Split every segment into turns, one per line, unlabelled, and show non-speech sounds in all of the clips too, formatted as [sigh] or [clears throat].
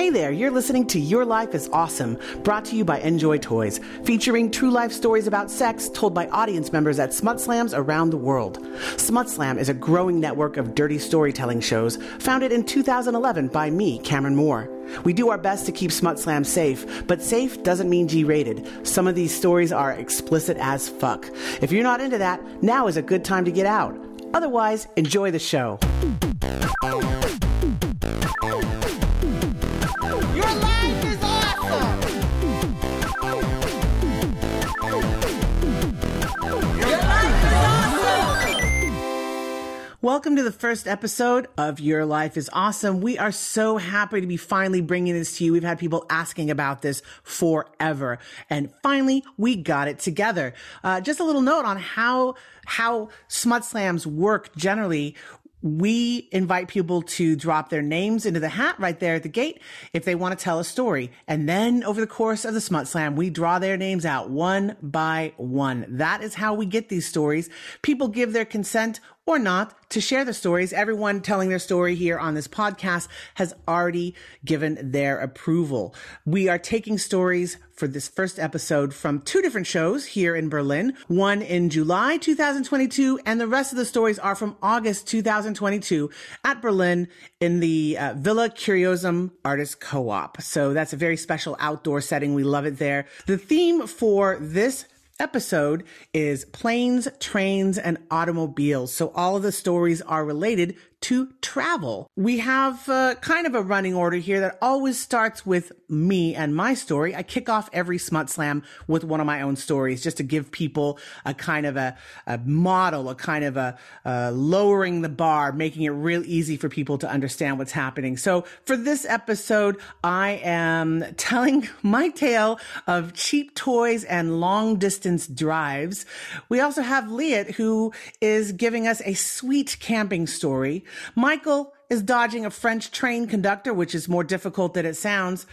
Hey there, you're listening to Your Life is Awesome, brought to you by Njoy Toys, featuring true life stories about sex told by audience members at Smut Slams around the world. Smut Slam is a growing network of dirty storytelling shows founded in 2011 by me, Cameron Moore. We do our best to keep Smut Slam safe, but safe doesn't mean G rated. Some of these stories are explicit as fuck. If you're not into that, now is a good time to get out. Otherwise, enjoy the show. Welcome to the first episode of Your Life is Awesome. We are so happy to be finally bringing this to you. We've had people asking about this forever. And finally, we got it together. Uh, just a little note on how, how smut slams work generally we invite people to drop their names into the hat right there at the gate if they want to tell a story. And then over the course of the Smut Slam, we draw their names out one by one. That is how we get these stories. People give their consent or not to share the stories. Everyone telling their story here on this podcast has already given their approval. We are taking stories for this first episode from two different shows here in Berlin, one in July 2022, and the rest of the stories are from August 2022 at Berlin in the uh, Villa Curiosum Artist Co-op. So that's a very special outdoor setting. We love it there. The theme for this episode is planes, trains, and automobiles. So all of the stories are related to travel. We have uh, kind of a running order here that always starts with me and my story. I kick off every Smut Slam with one of my own stories just to give people a kind of a, a model, a kind of a lowering the bar, making it real easy for people to understand what's happening. So for this episode, I am telling [laughs] my tale of cheap toys and long distance drives. We also have Liat, who is giving us a sweet camping story. Michael is dodging a French train conductor, which is more difficult than it sounds.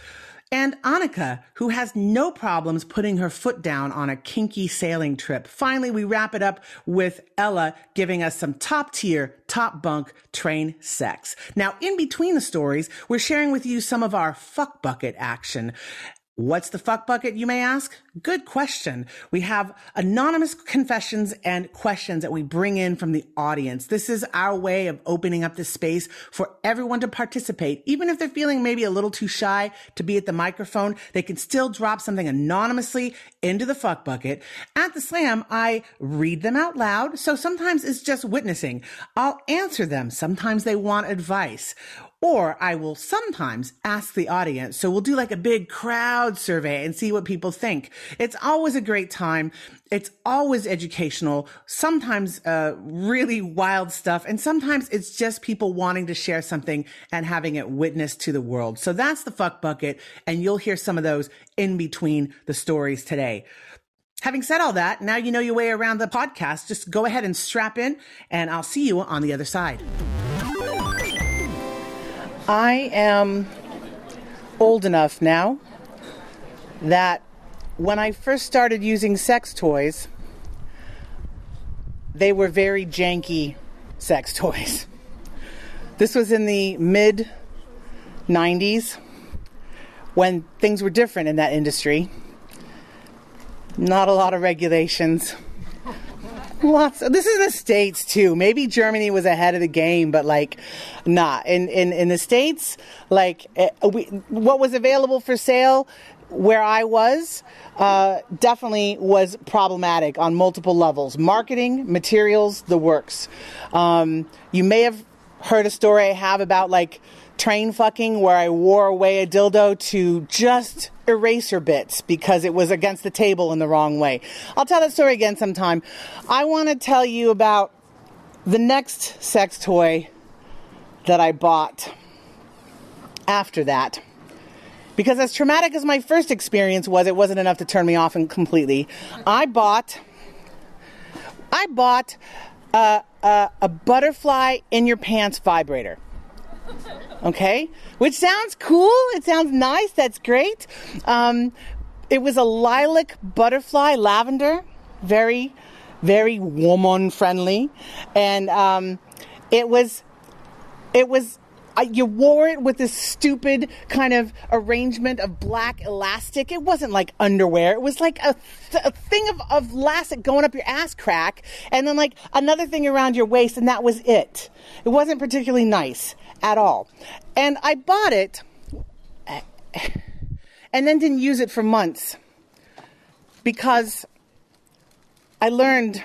And Annika, who has no problems putting her foot down on a kinky sailing trip. Finally, we wrap it up with Ella giving us some top tier, top bunk train sex. Now, in between the stories, we're sharing with you some of our fuck bucket action. What's the fuck bucket, you may ask? Good question. We have anonymous confessions and questions that we bring in from the audience. This is our way of opening up the space for everyone to participate. Even if they're feeling maybe a little too shy to be at the microphone, they can still drop something anonymously into the fuck bucket. At the slam, I read them out loud. So sometimes it's just witnessing. I'll answer them. Sometimes they want advice. Or I will sometimes ask the audience. So we'll do like a big crowd survey and see what people think. It's always a great time. It's always educational, sometimes uh, really wild stuff, and sometimes it's just people wanting to share something and having it witnessed to the world. So that's the fuck bucket, and you'll hear some of those in between the stories today. Having said all that, now you know your way around the podcast. Just go ahead and strap in, and I'll see you on the other side. I am old enough now that when I first started using sex toys, they were very janky sex [laughs] toys. This was in the mid 90s when things were different in that industry. Not a lot of regulations. Lots. Of, this is the states too. Maybe Germany was ahead of the game, but like, not nah. in in in the states. Like, uh, we, what was available for sale where I was uh, definitely was problematic on multiple levels marketing, materials, the works. Um, you may have heard a story I have about like train fucking where I wore away a dildo to just eraser bits because it was against the table in the wrong way. I'll tell that story again sometime. I want to tell you about the next sex toy that I bought after that. Because as traumatic as my first experience was, it wasn't enough to turn me off and completely. I bought, I bought uh, uh, a butterfly in your pants vibrator. Okay, which sounds cool. It sounds nice. That's great. Um, it was a lilac butterfly, lavender, very, very woman friendly, and um, it was, it was I, you wore it with this stupid kind of arrangement of black elastic. It wasn't like underwear. It was like a, th- a thing of, of elastic going up your ass crack, and then like another thing around your waist, and that was it. It wasn't particularly nice at all. And I bought it, and then didn't use it for months because I learned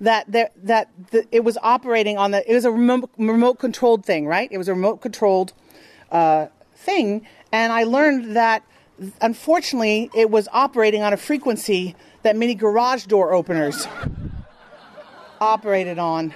that there, that the, it was operating on the it was a remote, remote controlled thing, right? It was a remote controlled uh, thing, and I learned that unfortunately it was operating on a frequency that many garage door openers operated on.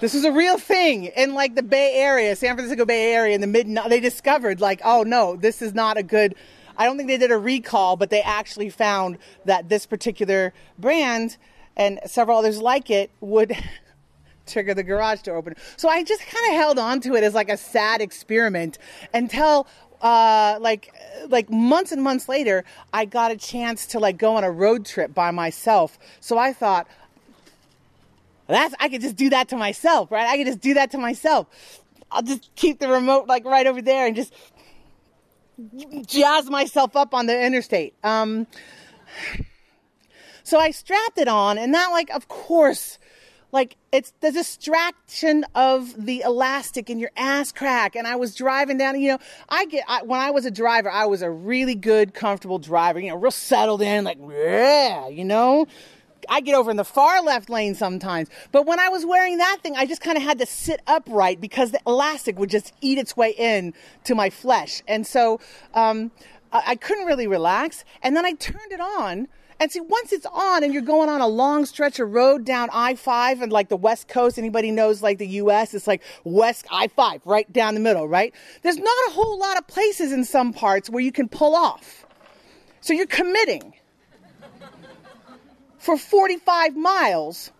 This is a real thing in like the Bay Area, San Francisco Bay Area in the mid they discovered like, oh no, this is not a good I don't think they did a recall, but they actually found that this particular brand and several others like it would [laughs] trigger the garage door opener. So I just kind of held on to it as like a sad experiment until uh, like like months and months later, I got a chance to like go on a road trip by myself. So I thought that's I could just do that to myself, right? I could just do that to myself. I'll just keep the remote like right over there and just jazz myself up on the interstate. Um, so I strapped it on, and that, like, of course, like it's the distraction of the elastic in your ass crack. And I was driving down, you know, I get, I, when I was a driver, I was a really good, comfortable driver, you know, real settled in, like, yeah, you know. I get over in the far left lane sometimes. But when I was wearing that thing, I just kind of had to sit upright because the elastic would just eat its way in to my flesh. And so um, I, I couldn't really relax. And then I turned it on and see, once it's on and you're going on a long stretch of road down I 5 and like the West Coast, anybody knows like the US, it's like West I 5, right down the middle, right? There's not a whole lot of places in some parts where you can pull off. So you're committing for 45 miles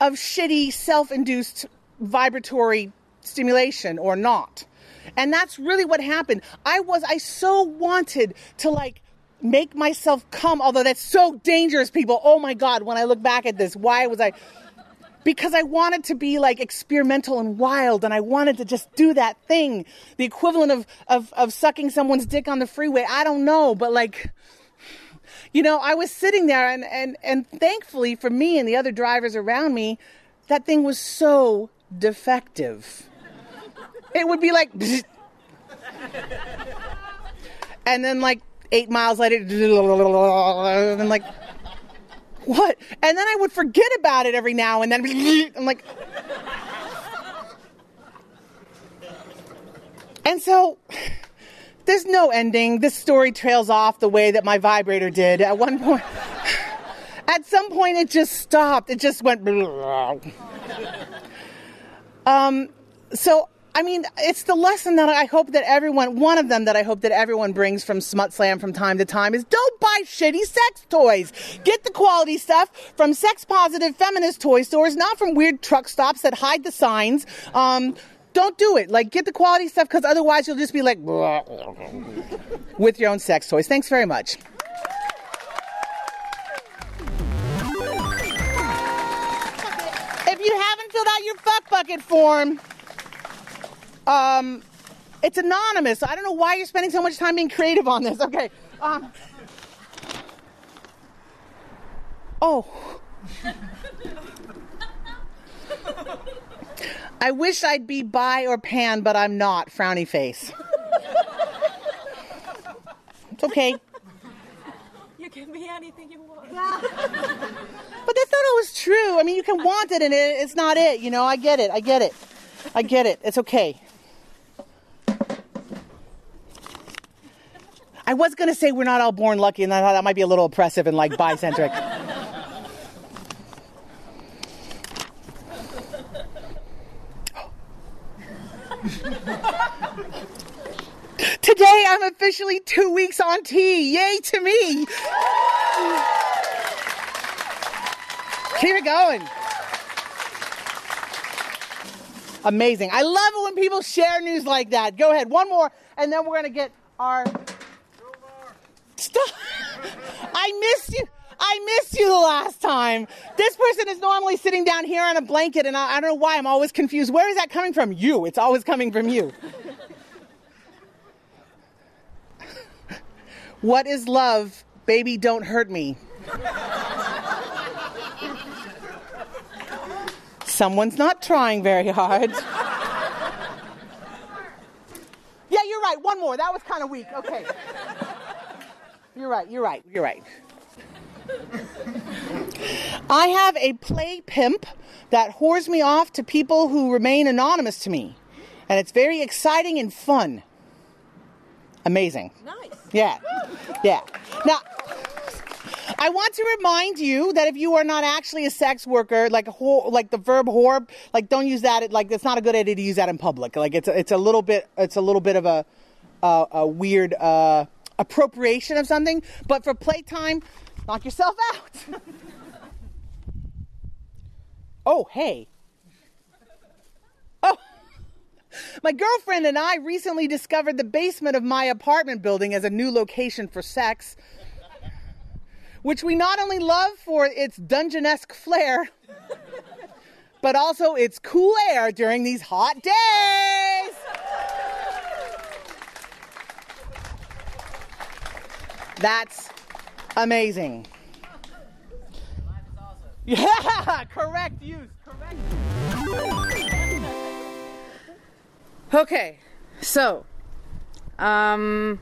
of shitty self induced vibratory stimulation or not. And that's really what happened. I was, I so wanted to like make myself come, although that's so dangerous, people. Oh my God, when I look back at this, why was I? Because I wanted to be like experimental and wild, and I wanted to just do that thing, the equivalent of, of, of sucking someone's dick on the freeway. I don't know, but like, you know, I was sitting there, and, and, and thankfully for me and the other drivers around me, that thing was so defective. It would be like, [laughs] and then like eight miles later, and like, what? And then I would forget about it every now and then. I'm like, and so there's no ending. This story trails off the way that my vibrator did. At one point, at some point, it just stopped. It just went. Um, so I mean, it's the lesson that I hope that everyone, one of them that I hope that everyone brings from Smut Slam from time to time is don't buy shitty sex toys. Get the quality stuff from sex positive feminist toy stores, not from weird truck stops that hide the signs. Um, don't do it. Like, get the quality stuff because otherwise you'll just be like, [laughs] with your own sex toys. Thanks very much. If you haven't filled out your fuck bucket form, um, it's anonymous. So I don't know why you're spending so much time being creative on this. Okay. Um, oh. I wish I'd be bi or pan, but I'm not. Frowny face. It's okay.
You can be anything you want. [laughs]
But that's not always true. I mean, you can want it and it, it's not it. You know, I get it. I get it. I get it. It's okay. I was going to say we're not all born lucky, and I thought that might be a little oppressive and like bicentric. Today I'm officially two weeks on T. Yay to me! Keep it going. Amazing. I love it when people share news like that. Go ahead, one more, and then we're going to get our. Stop! [laughs] I missed you. I missed you the last time. This person is normally sitting down here on a blanket, and I, I don't know why I'm always confused. Where is that coming from? You. It's always coming from you. [laughs] what is love? Baby, don't hurt me. Someone's not trying very hard. [laughs] Yeah, you're right. One more. That was kind of weak. Okay. You're right. You're right. You're right. I have a play pimp that whores me off to people who remain anonymous to me. And it's very exciting and fun. Amazing.
Nice.
Yeah. Yeah. Now, I want to remind you that if you are not actually a sex worker, like whore, like the verb whore, like don't use that. Like it's not a good idea to use that in public. Like it's a, it's a little bit it's a little bit of a a, a weird uh, appropriation of something. But for playtime, knock yourself out. [laughs] oh hey. Oh. My girlfriend and I recently discovered the basement of my apartment building as a new location for sex which we not only love for its dungeonesque flair, but also its cool air during these hot days. That's amazing. Yeah, [laughs] correct use. Correct.
Okay, so um,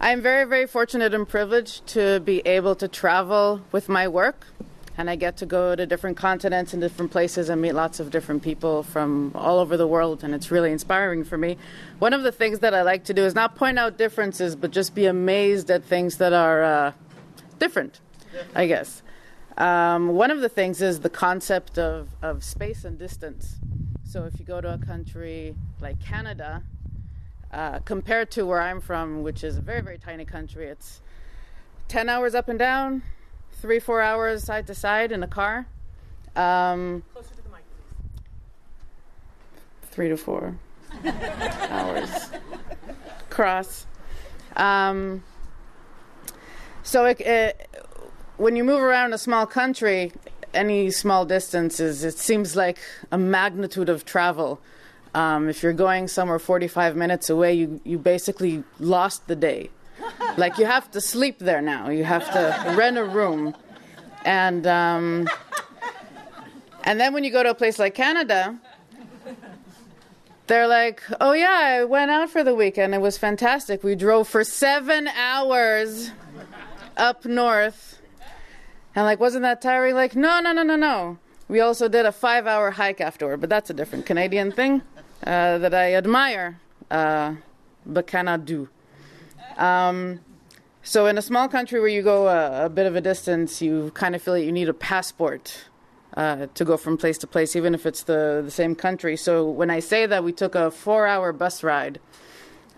I'm very, very fortunate and privileged to be able to travel with my work. And I get to go to different continents and different places and meet lots of different people from all over the world. And it's really inspiring for me. One of the things that I like to do is not point out differences, but just be amazed at things that are uh, different, I guess. Um, one of the things is the concept of, of space and distance. So if you go to a country like Canada, uh, compared to where I'm from, which is a very, very tiny country, it's 10 hours up and down, three, four hours side to side in a car. Um,
Closer to the mic, please.
three to four [laughs] hours cross. Um, so it, it, when you move around a small country, any small distances, it seems like a magnitude of travel. Um, if you're going somewhere 45 minutes away, you, you basically lost the day. Like you have to sleep there now. You have to rent a room, and um, and then when you go to a place like Canada, they're like, "Oh yeah, I went out for the weekend. It was fantastic. We drove for seven hours up north." And like, wasn't that tiring? Like, no, no, no, no, no. We also did a five-hour hike afterward, but that's a different Canadian thing uh, that I admire, uh, but cannot do. Um, so, in a small country where you go a, a, bit of a distance, you kind of feel that you need a passport uh, to go from place to place, even if it's the, the same country. So, when I say that we took a four hour bus ride,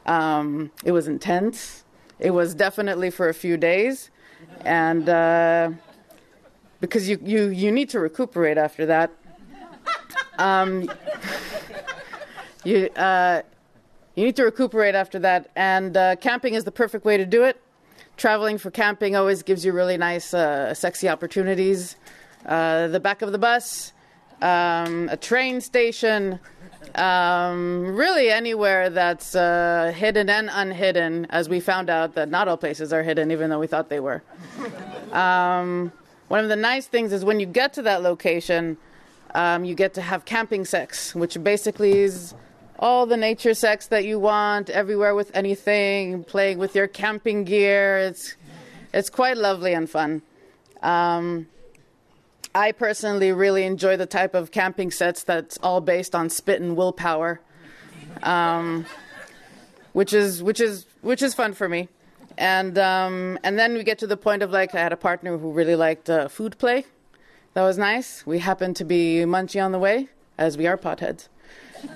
um, it was intense. It was definitely for a few days. And uh, because you, you, you need to recuperate after that. Um, [laughs] you, uh, you need to recuperate after that, and uh, camping is the perfect way to do it. Traveling for camping always gives you really nice, uh, sexy opportunities. Uh, the back of the bus, um, a train station, um, really anywhere that's uh, hidden and unhidden, as we found out that not all places are hidden, even though we thought they were. Um, one of the nice things is when you get to that location, um, you get to have camping sex, which basically is all the nature sex that you want, everywhere with anything, playing with your camping gear. It's it's quite lovely and fun. Um, I personally really enjoy the type of camping sets that's all based on spit and willpower, um, which is which is which is fun for me. And um, and then we get to the point of like I had a partner who really liked uh, food play. That was nice. We happened to be munchy on the way, as we are potheads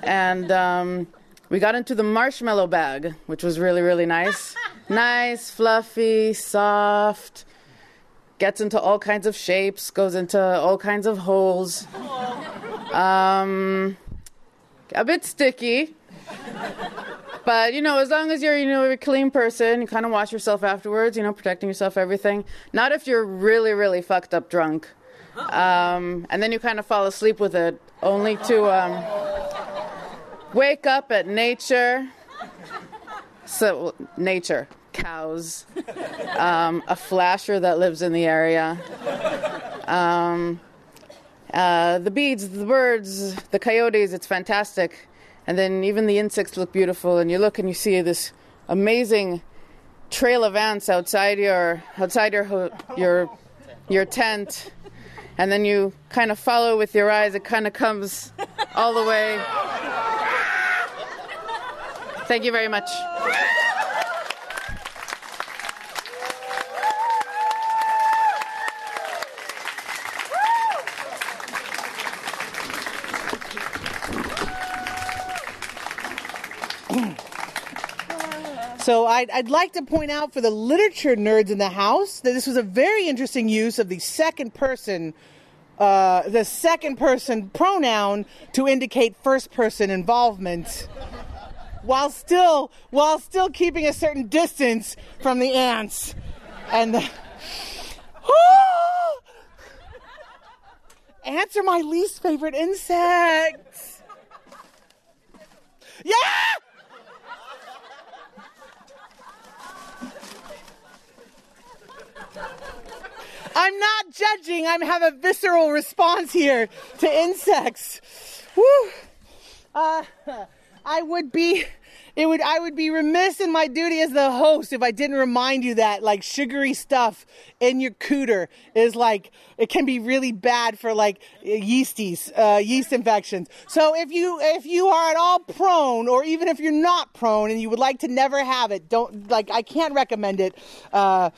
and um, we got into the marshmallow bag, which was really, really nice. [laughs] nice, fluffy, soft. Gets into all kinds of shapes, goes into all kinds of holes. Um, a bit sticky. But you know, as long as you're you know a clean person, you kind of wash yourself afterwards. You know, protecting yourself, everything. Not if you're really really fucked up drunk, um, and then you kind of fall asleep with it, only to um, wake up at nature. So nature, cows, um, a flasher that lives in the area. Um, uh, the bees, the birds, the coyotes, it's fantastic. And then even the insects look beautiful, and you look and you see this amazing trail of ants outside your outside your your your tent, and then you kind of follow with your eyes. It kind of comes all the way. Thank you very much.
So I'd, I'd like to point out for the literature nerds in the house that this was a very interesting use of the second person, uh, the second person pronoun to indicate first person involvement, while still while still keeping a certain distance from the ants and the. [gasps] Ants are my least favorite insects. Yeah! I'm not judging. I have a visceral response here to insects. Woo. Uh, I would be, it would, I would be remiss in my duty as the host if I didn't remind you that like sugary stuff in your cooter is like, it can be really bad for like yeasties, uh, yeast infections. So if you, if you are at all prone, or even if you're not prone and you would like to never have it, don't, like, I can't recommend it. Uh,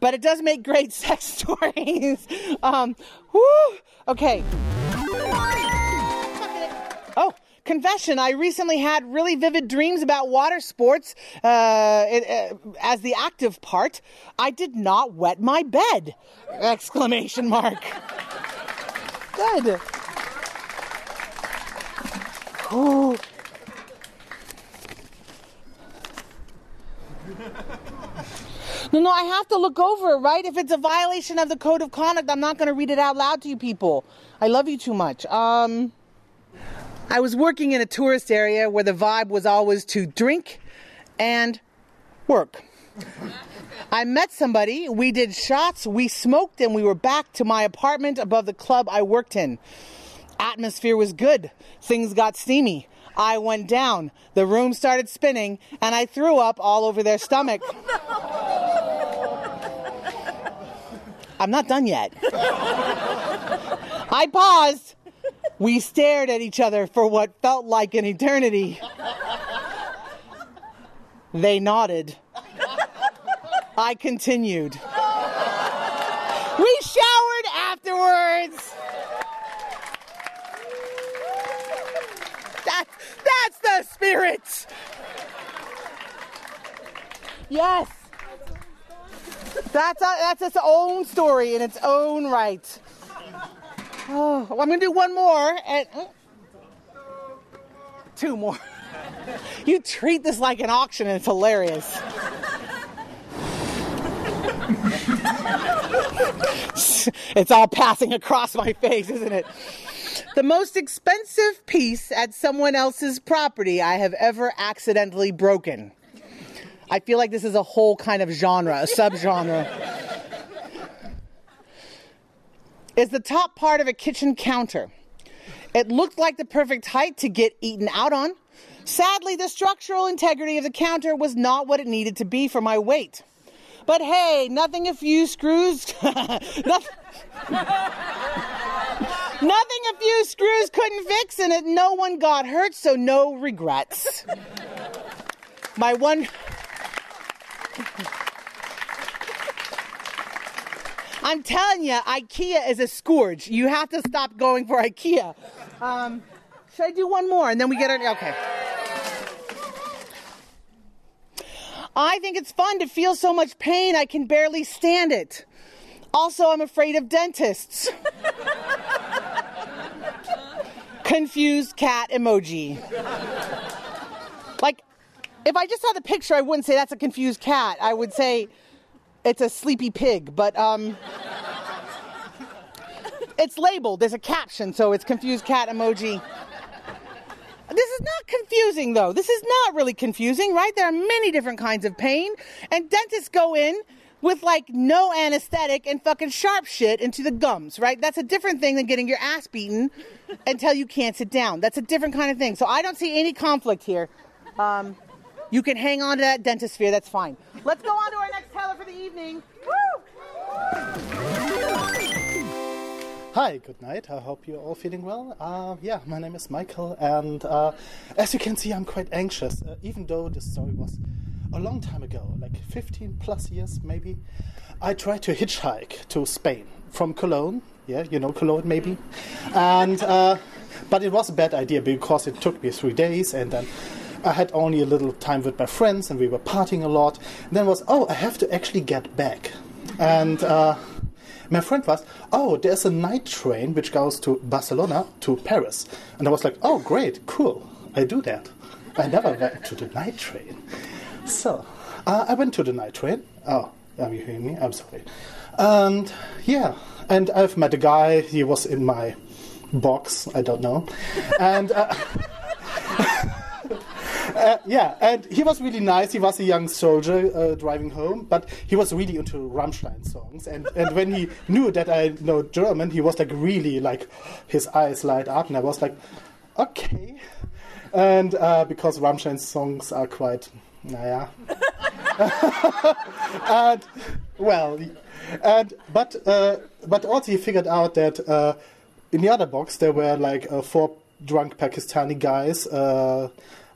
but it does make great [laughs] sex stories. um, whoo, okay. Oh, confession. I recently had really vivid dreams about water sports uh, it, uh, as the active part. I did not wet my bed! Exclamation mark. Good. Ooh. No, no, I have to look over right? If it's a violation of the code of conduct, I'm not going to read it out loud to you people. I love you too much. Um, I was working in a tourist area where the vibe was always to drink and work. I met somebody, we did shots, we smoked, and we were back to my apartment above the club I worked in. Atmosphere was good, things got steamy. I went down, the room started spinning, and I threw up all over their stomach. [laughs] I'm not done yet. I paused. We stared at each other for what felt like an eternity. They nodded. I continued. We showered afterwards. That, that's the spirit. Yes. That's a, that's its own story in its own right. Oh, well, I'm gonna do one more and two more. [laughs] You treat this like an auction and it's hilarious. [laughs] it's all passing across my face, isn't it? The most expensive piece at someone else's property I have ever accidentally broken. I feel like this is a whole kind of genre, a subgenre. is the top part of a kitchen counter. It looked like the perfect height to get eaten out on. Sadly, the structural integrity of the counter was not what it needed to be for my weight. But hey, nothing a few screws. [laughs] nothing, nothing a few screws couldn't fix, and it, no one got hurt, so no regrets. My one. I'm telling you, IKEA is a scourge. You have to stop going for IKEA. Um, should I do one more and then we get it? Okay. I think it's fun to feel so much pain I can barely stand it. Also, I'm afraid of dentists. [laughs] Confused cat emoji. If I just saw the picture, I wouldn't say that's a confused cat. I would say it's a sleepy pig. But um, it's labeled. There's a caption, so it's confused cat emoji. This is not confusing, though. This is not really confusing, right? There are many different kinds of pain, and dentists go in with like no anesthetic and fucking sharp shit into the gums, right? That's a different thing than getting your ass beaten until you can't sit down. That's a different kind of thing. So I don't see any conflict here. Um, you can hang on to that dentist sphere, that's fine. Let's go on to our next teller for the evening.
Hi, good night. I hope you're all feeling well. Uh, yeah, my name is Michael, and uh, as you can see, I'm quite anxious, uh, even though this story was a long time ago, like 15 plus years maybe. I tried to hitchhike to Spain from Cologne. Yeah, you know Cologne maybe. And uh, but it was a bad idea because it took me three days, and then I had only a little time with my friends, and we were partying a lot. And then was oh, I have to actually get back, and. Uh, my friend was, oh, there's a night train which goes to Barcelona to Paris. And I was like, oh, great, cool, I do that. I never went to the night train. So, uh, I went to the night train. Oh, are you hearing me? I'm sorry. And yeah, and I've met a guy, he was in my box, I don't know. And. Uh, [laughs] Uh, yeah, and he was really nice. He was a young soldier uh, driving home, but he was really into Rammstein songs. And, and when he [laughs] knew that I know German, he was like really like his eyes light up, and I was like, okay. And uh, because Rammstein songs are quite, naja. [laughs] and well, and but uh, but also he figured out that uh, in the other box there were like uh, four drunk Pakistani guys uh,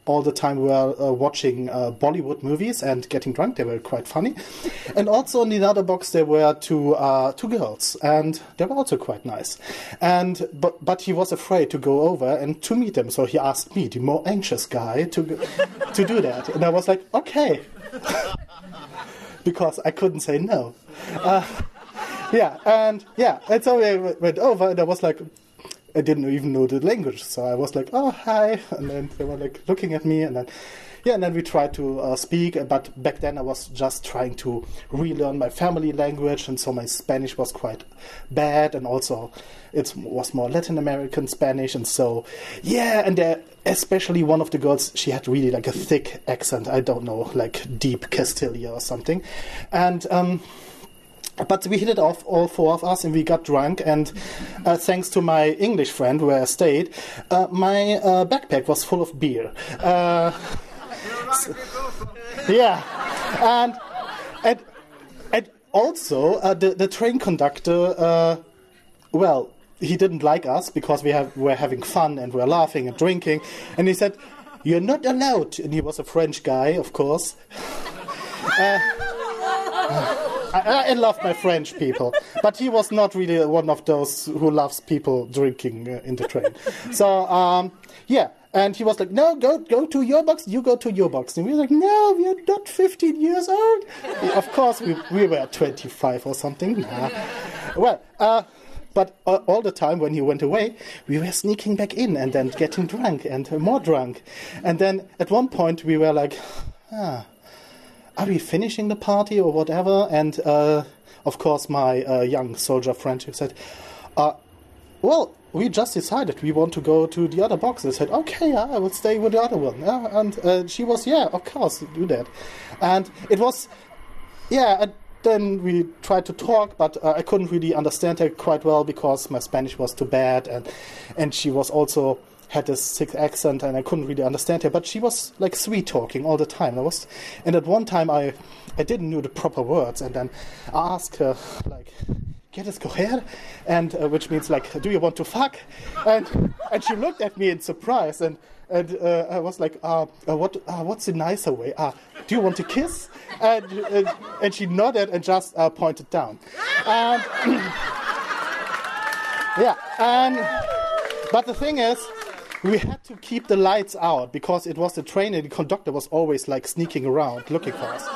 all the time we were uh, watching uh, Bollywood movies and getting drunk. They were quite funny. [laughs] and also in the other box there were two uh, two girls, and they were also quite nice. And but but he was afraid to go over and to meet them, so he asked me, the more anxious guy, to go- to do that. And I was like, okay, [laughs] because I couldn't say no. Uh, [laughs] yeah, and yeah, and so we went over, and I was like, I didn't even know the language, so I was like, "Oh, hi," and then they were like looking at me, and then yeah, and then we tried to uh, speak. But back then, I was just trying to relearn my family language, and so my Spanish was quite bad, and also it was more Latin American Spanish, and so yeah, and uh, especially one of the girls, she had really like a thick accent. I don't know, like deep Castilla or something, and. Um, but we hit it off, all four of us, and we got drunk. And uh, thanks to my English friend where I stayed, uh, my uh, backpack was full of beer. Uh, s- [laughs] yeah, and and and also uh, the the train conductor. Uh, well, he didn't like us because we have were having fun and we're laughing and drinking, and he said, "You're not allowed." And he was a French guy, of course. [laughs] I, I love my French people, but he was not really one of those who loves people drinking uh, in the train. So um, yeah, and he was like, "No, go go to your box. You go to your box." And we were like, "No, we are not 15 years old." [laughs] of course, we we were 25 or something. Nah. Well. Uh, but uh, all the time when he went away, we were sneaking back in and then getting drunk and more drunk. And then at one point we were like, ah, are we finishing the party or whatever? And uh, of course, my uh, young soldier friend said, uh, well, we just decided we want to go to the other box. I said, okay, yeah, I will stay with the other one. And uh, she was, yeah, of course, do that. And it was, yeah, then we tried to talk, but uh, I couldn't really understand her quite well because my Spanish was too bad, and and she was also had this thick accent, and I couldn't really understand her. But she was like sweet talking all the time. I was, and at one time I I didn't know the proper words, and then I asked her like. ¿Quieres coger? And uh, which means like, do you want to fuck? And and she looked at me in surprise, and and uh, I was like, uh, uh, what uh, what's the nicer way? Uh, do you want to kiss? And and, and she nodded and just pointed down. And [clears throat] yeah, and but the thing is, we had to keep the lights out because it was the train and the conductor was always like sneaking around looking for us.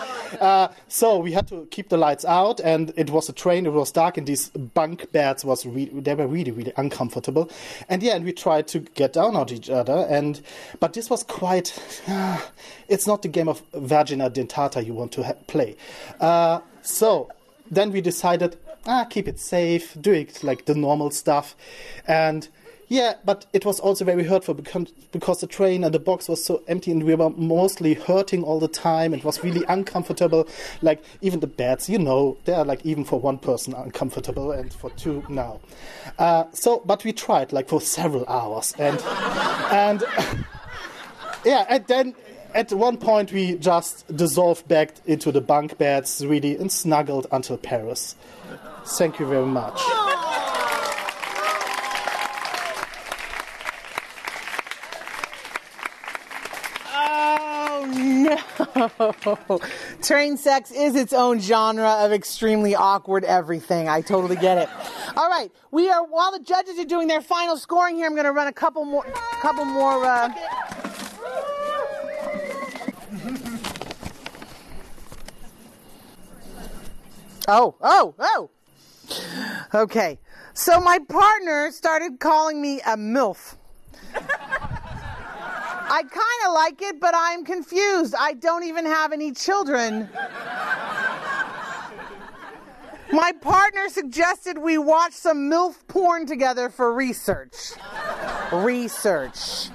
Uh, so we had to keep the lights out, and it was a train. It was dark, and these bunk beds was re- they were really really uncomfortable. And yeah, and we tried to get down on each other, and but this was quite. Uh, [sighs] it's not the game of Vagina Dentata you want to ha- play. Uh, so then we decided, ah, keep it safe, do it like the normal stuff, and yeah, but it was also very hurtful because, the train and the box was so empty and we were mostly hurting all the time. It was really uncomfortable. Like even the beds, you know, they are like even for one person uncomfortable and for two now. Uh, so, but we tried like for several hours and and [laughs] yeah, and then at one point we just dissolved back into the bunk beds really and snuggled until Paris. Thank you very much. [laughs]
Train sex is its own genre of extremely awkward everything. I totally get it. All right, we are while the judges are doing their final scoring here. I'm going to run a couple more, couple more. Uh, oh, oh, oh. Okay, so my partner started calling me a milf. I kind of like it, but I'm confused. I don't even have any children. My partner suggested we watch some MILF porn together for research. Research.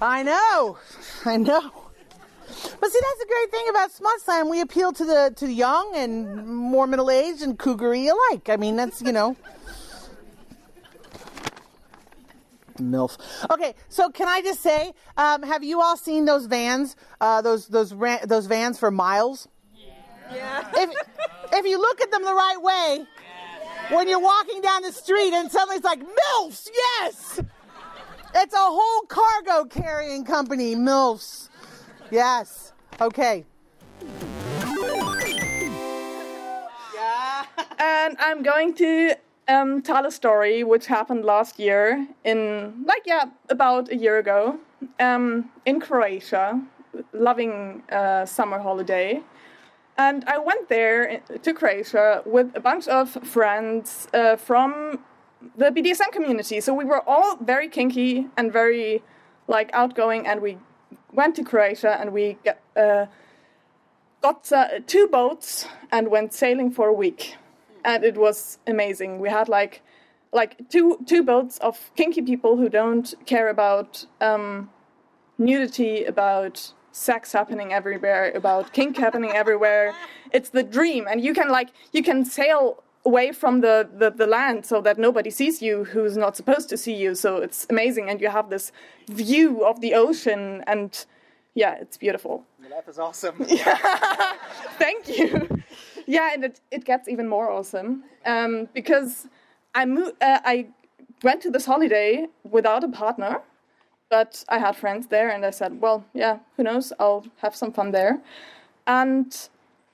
I know. I know. But see, that's the great thing about Smut Slam. We appeal to the to the young and more middle aged and cougary alike. I mean, that's you know. MILF. Okay, so can I just say, um, have you all seen those vans? Uh, those those ra- those vans for miles. Yeah. If if you look at them the right way, when you're walking down the street and suddenly it's like MILFs, yes. It's a whole cargo carrying company, MILFs. Yes. Okay. Yeah.
And I'm going to um, tell a story which happened last year in, like, yeah, about a year ago um, in Croatia, loving uh, summer holiday. And I went there to Croatia with a bunch of friends uh, from the BDSM community. So we were all very kinky and very like outgoing, and we went to Croatia and we got, uh, got uh, two boats and went sailing for a week and it was amazing. We had like like two two boats of kinky people who don't care about um, nudity, about sex happening everywhere, about kink happening everywhere. It's the dream, and you can like you can sail away from the, the, the land so that nobody sees you who's not supposed to see you. So it's amazing, and you have this view of the ocean, and yeah, it's beautiful.
Life is awesome. [laughs] Yeah. [laughs]
Thank you. Yeah, and it, it gets even more awesome um, because I uh, I went to this holiday without a partner, but I had friends there, and I said, well, yeah, who knows? I'll have some fun there. And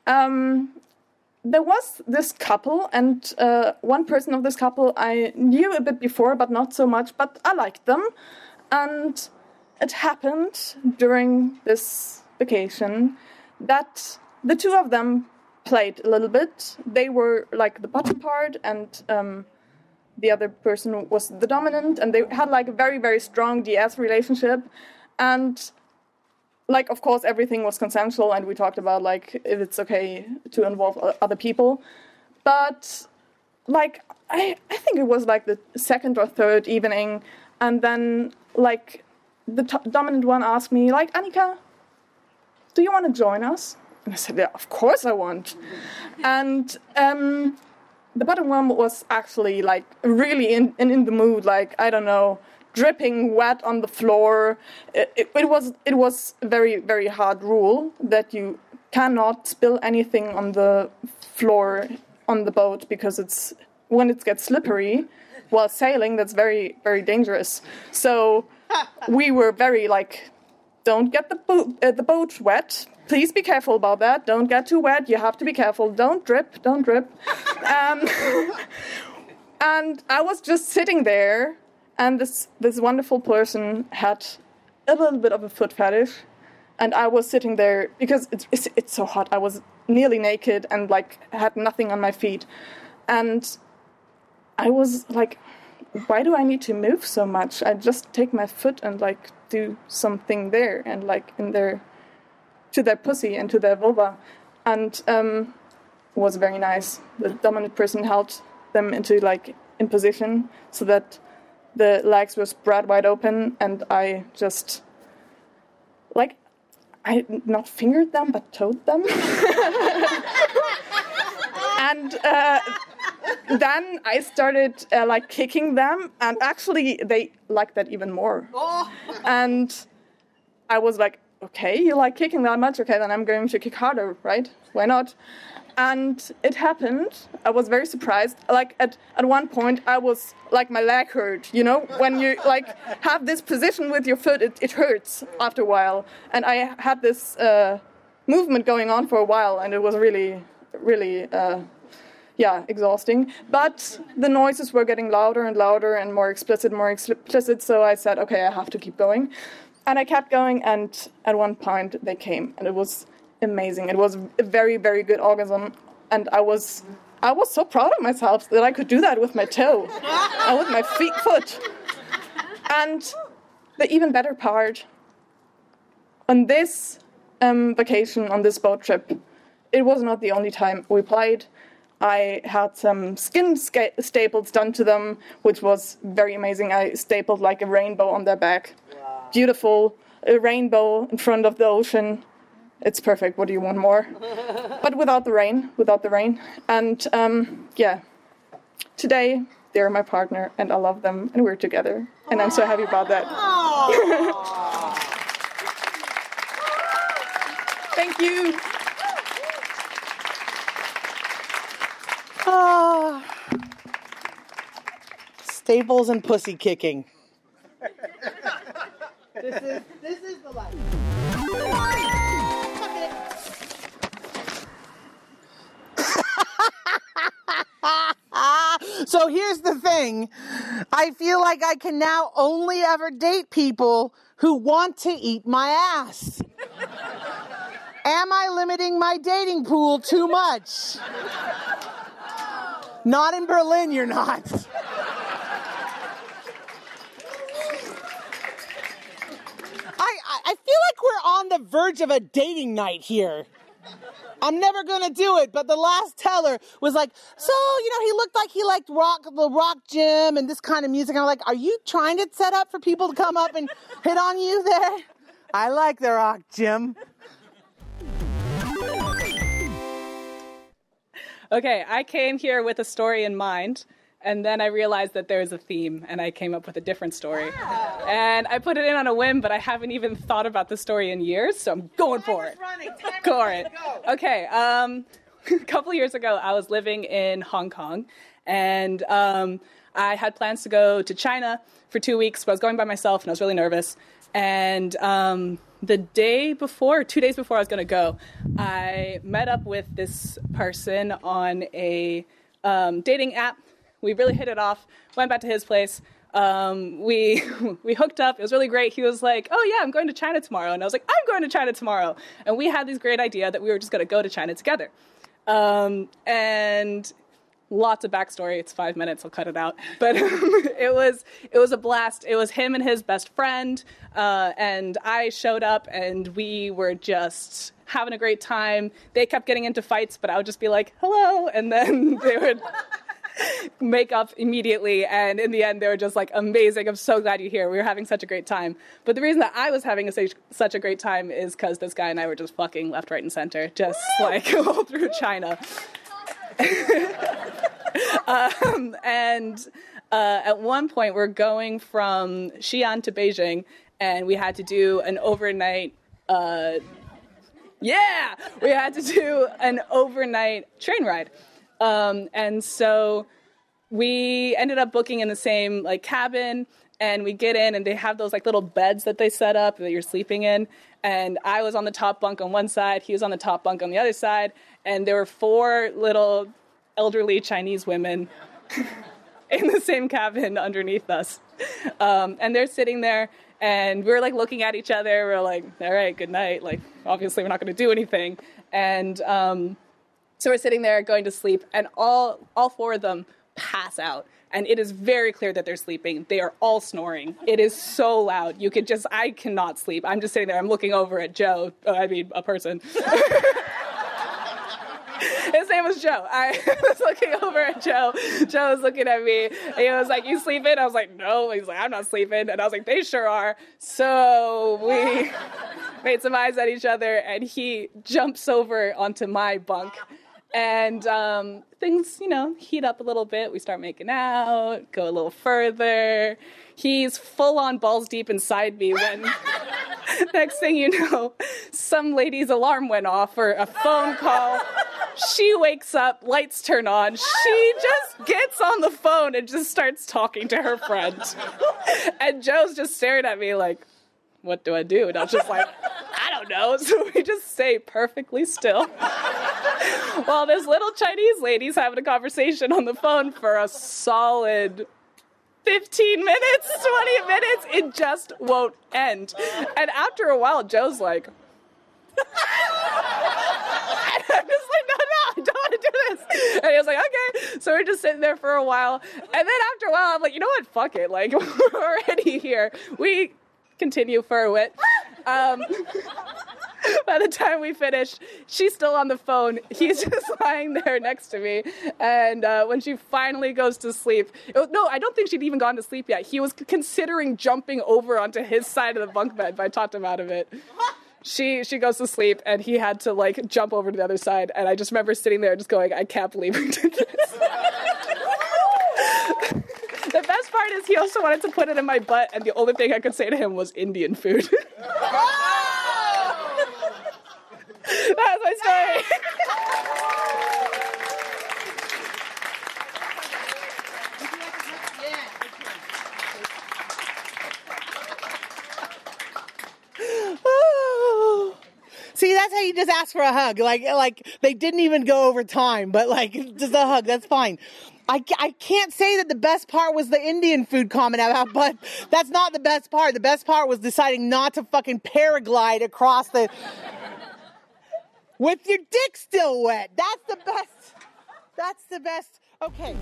um, there was this couple, and uh, one person of this couple I knew a bit before, but not so much, but I liked them. And it happened during this vacation that the two of them played a little bit. They were like the bottom part, and um, the other person was the dominant, and they had like a very, very strong DS relationship. And like, of course, everything was consensual, and we talked about like if it's okay to involve other people. But like, I, I think it was like the second or third evening, and then like the dominant one asked me like, Annika, do you want to join us? And I said, yeah, of course I want. And um, the bottom one was actually like really in, in, in the mood, like, I don't know, dripping wet on the floor. It, it, it was it was a very, very hard rule that you cannot spill anything on the floor on the boat because it's when it gets slippery while sailing, that's very, very dangerous. So [laughs] we were very like, don't get the boat, uh, the boat wet. Please be careful about that. Don't get too wet. You have to be careful. Don't drip. Don't drip. um, [laughs] and I was just sitting there, and this this wonderful person had a little bit of a foot fetish, and I was sitting there because it's, it's it's so hot. I was nearly naked and like had nothing on my feet, and I was like, why do I need to move so much? I just take my foot and like do something there and like in their to their pussy and to their vulva, and um, it was very nice. The dominant person held them into like in position so that the legs were spread wide open, and I just like I not fingered them but toed them, [laughs] and. Uh, then I started uh, like kicking them, and actually they liked that even more. And I was like, okay, you like kicking that much? Okay, then I'm going to kick harder, right? Why not? And it happened. I was very surprised. Like at, at one point, I was like my leg hurt. You know, when you like have this position with your foot, it, it hurts after a while. And I had this uh, movement going on for a while, and it was really, really. Uh, yeah, exhausting. But the noises were getting louder and louder and more explicit, more explicit. So I said, okay, I have to keep going. And I kept going, and at one point they came, and it was amazing. It was a very, very good orgasm, and I was, I was so proud of myself that I could do that with my toe, [laughs] and with my feet, foot. And the even better part, on this um, vacation, on this boat trip, it was not the only time we played. I had some skin staples done to them, which was very amazing. I stapled like a rainbow on their back. Beautiful. A rainbow in front of the ocean. It's perfect. What do you want more? [laughs] but without the rain, without the rain. And um, yeah, today they're my partner and I love them and we're together. And I'm so happy about that. Thank you.
Ah. Staples and pussy kicking. This is this is the life. so here's the thing. I feel like I can now only ever date people who want to eat my ass. Am I limiting my dating pool too much? Not in Berlin, you're not. I, I, I feel like we're on the verge of a dating night here. I'm never gonna do it, but the last teller was like, so you know, he looked like he liked rock, the rock gym, and this kind of music. And I'm like, are you trying to set up for people to come up and hit on you there? I like the rock gym.
Okay, I came here with a story in mind, and then I realized that there was a theme, and I came up with a different story. And I put it in on a whim, but I haven't even thought about the story in years, so I'm going for it. Go for it. Okay, um, [laughs] a couple years ago, I was living in Hong Kong, and um, I had plans to go to China for two weeks, but I was going by myself, and I was really nervous. And um, the day before, two days before I was going to go, I met up with this person on a um, dating app. We really hit it off. Went back to his place. Um, we [laughs] we hooked up. It was really great. He was like, "Oh yeah, I'm going to China tomorrow," and I was like, "I'm going to China tomorrow." And we had this great idea that we were just going to go to China together. Um, and lots of backstory. It's five minutes. I'll cut it out. [laughs] But [laughs] it was it was a blast. It was him and his best friend, uh, and I showed up, and we were just having a great time. They kept getting into fights, but I would just be like, "Hello," and then they would. Make up immediately and in the end they were just like amazing. I'm so glad you're here. We were having such a great time. But the reason that i was having a, such a great time is because this guy and i were just fucking left right and center just like [laughs] all through china. [laughs] Um, and uh, at one point, we're going from Xi'an to Beijing, and we had to do an overnight. Uh, yeah, we had to do an overnight train ride, um, and so we ended up booking in the same like cabin. And we get in, and they have those like little beds that they set up that you're sleeping in. And I was on the top bunk on one side, he was on the top bunk on the other side, and there were four little elderly Chinese women [laughs] in the same cabin underneath us. Um, and they're sitting there, And we were like looking at each other. We are like, all right, good night. Like, obviously, we're not going to do anything. And um, so we're sitting there going to sleep, and all all four of them pass out. And it is very clear that they're sleeping. They are all snoring. It is so loud. You could just, I cannot sleep. I'm just sitting there. I'm looking over at Joe. uh, I mean, a person. [laughs] His name was Joe. I [laughs] was looking over at Joe. Joe was looking at me. And he was like, "You sleeping?" I was like, "No." He's like, "I'm not sleeping." And I was like, "They sure are." So we [laughs] made some eyes at each other, and he jumps over onto my bunk. And um, things, you know, heat up a little bit. We start making out, go a little further. He's full on balls deep inside me when [laughs] next thing you know, some lady's alarm went off or a phone call. She wakes up, lights turn on. She just gets on the phone and just starts talking to her friend. And Joe's just staring at me like, what do I do? And I was just like, I don't know. [laughs] So we just stay perfectly still. [laughs] While this little Chinese lady's having a conversation on the phone for a solid 15 minutes, 20 minutes, it just won't end. And after a while, Joe's like, and [laughs] I'm just like, no, no, I don't want to do this. And he was like, okay. So we're just sitting there for a while. And then after a while, I'm like, you know what? Fuck it. Like, we're already here. We continue for a. Um, by the time we finish, she's still on the phone. He's [laughs] just lying there next to me. And uh, when she finally goes to sleep, was- no, I don't think she'd even gone to sleep yet. He was considering jumping over onto his side of the bunk bed, but I talked him out of it. She she goes to sleep, and he had to like jump over to the other side. And I just remember sitting there, just going, "I can't believe we did this." [laughs] part is he also wanted to put it in my butt, and the only thing I could say to him was Indian food. [laughs] That's my story. [laughs]
See, that's how you just ask for a hug. Like, like they didn't even go over time, but like just a hug. That's fine. I, I can't say that the best part was the Indian food comment about, [laughs] but that's not the best part. The best part was deciding not to fucking paraglide across the with your dick still wet. That's the best. That's the best. Okay.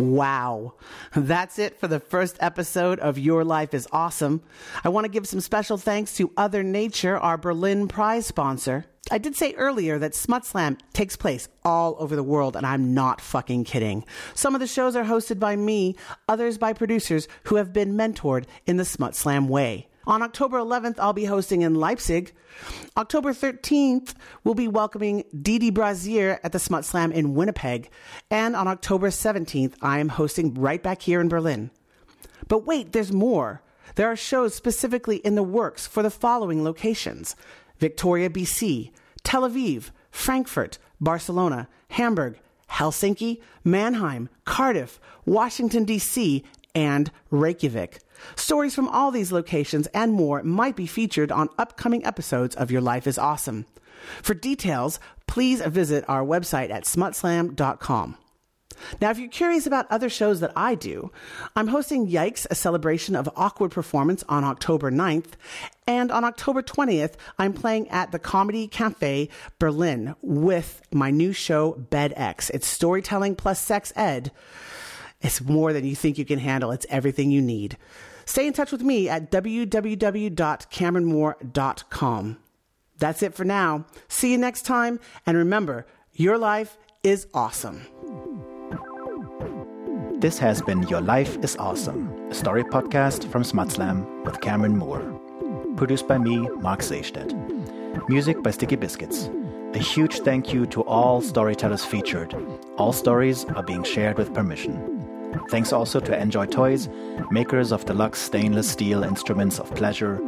Wow. That's it for the first episode of Your Life is Awesome. I want to give some special thanks to Other Nature, our Berlin prize sponsor. I did say earlier that Smut Slam takes place all over the world, and I'm not fucking kidding. Some of the shows are hosted by me, others by producers who have been mentored in the Smut Slam way. On October 11th, I'll be hosting in Leipzig. October 13th, we'll be welcoming Didi Brazier at the Smut Slam in Winnipeg. And on October 17th, I am hosting right back here in Berlin. But wait, there's more. There are shows specifically in the works for the following locations Victoria, BC, Tel Aviv, Frankfurt, Barcelona, Hamburg, Helsinki, Mannheim, Cardiff, Washington, D.C., and Reykjavik. Stories from all these locations and more might be featured on upcoming episodes of Your Life is Awesome. For details, please visit our website at smutslam.com. Now, if you're curious about other shows that I do, I'm hosting Yikes, a celebration of awkward performance on October 9th. And on October 20th, I'm playing at the Comedy Cafe Berlin with my new show, Bed X. It's storytelling plus sex ed. It's more than you think you can handle. It's everything you need. Stay in touch with me at www.cameronmoore.com. That's it for now. See you next time. And remember, your life is awesome.
This has been Your Life is Awesome, a story podcast from Smutslam with Cameron Moore. Produced by me, Mark Seistedt. Music by Sticky Biscuits. A huge thank you to all storytellers featured. All stories are being shared with permission. Thanks also to Njoy Toys, makers of deluxe stainless steel instruments of pleasure,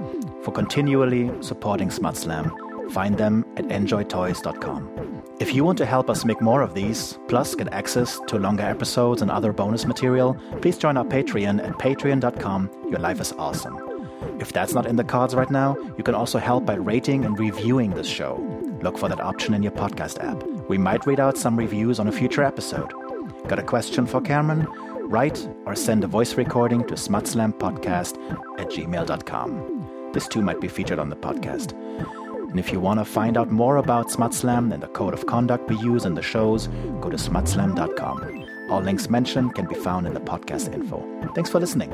for continually supporting Smutslam. Find them at njoytoys.com. If you want to help us make more of these, plus get access to longer episodes and other bonus material, please join our Patreon at patreon.com. Your life is awesome. If that's not in the cards right now, you can also help by rating and reviewing this show. Look for that option in your podcast app. We might read out some reviews on a future episode. Got a question for Cameron? Write or send a voice recording to smutslampodcast at gmail.com. This too might be featured on the podcast. And if you want to find out more about Smutslam and the code of conduct we use in the shows, go to smutslam.com. All links mentioned can be found in the podcast info. Thanks for listening.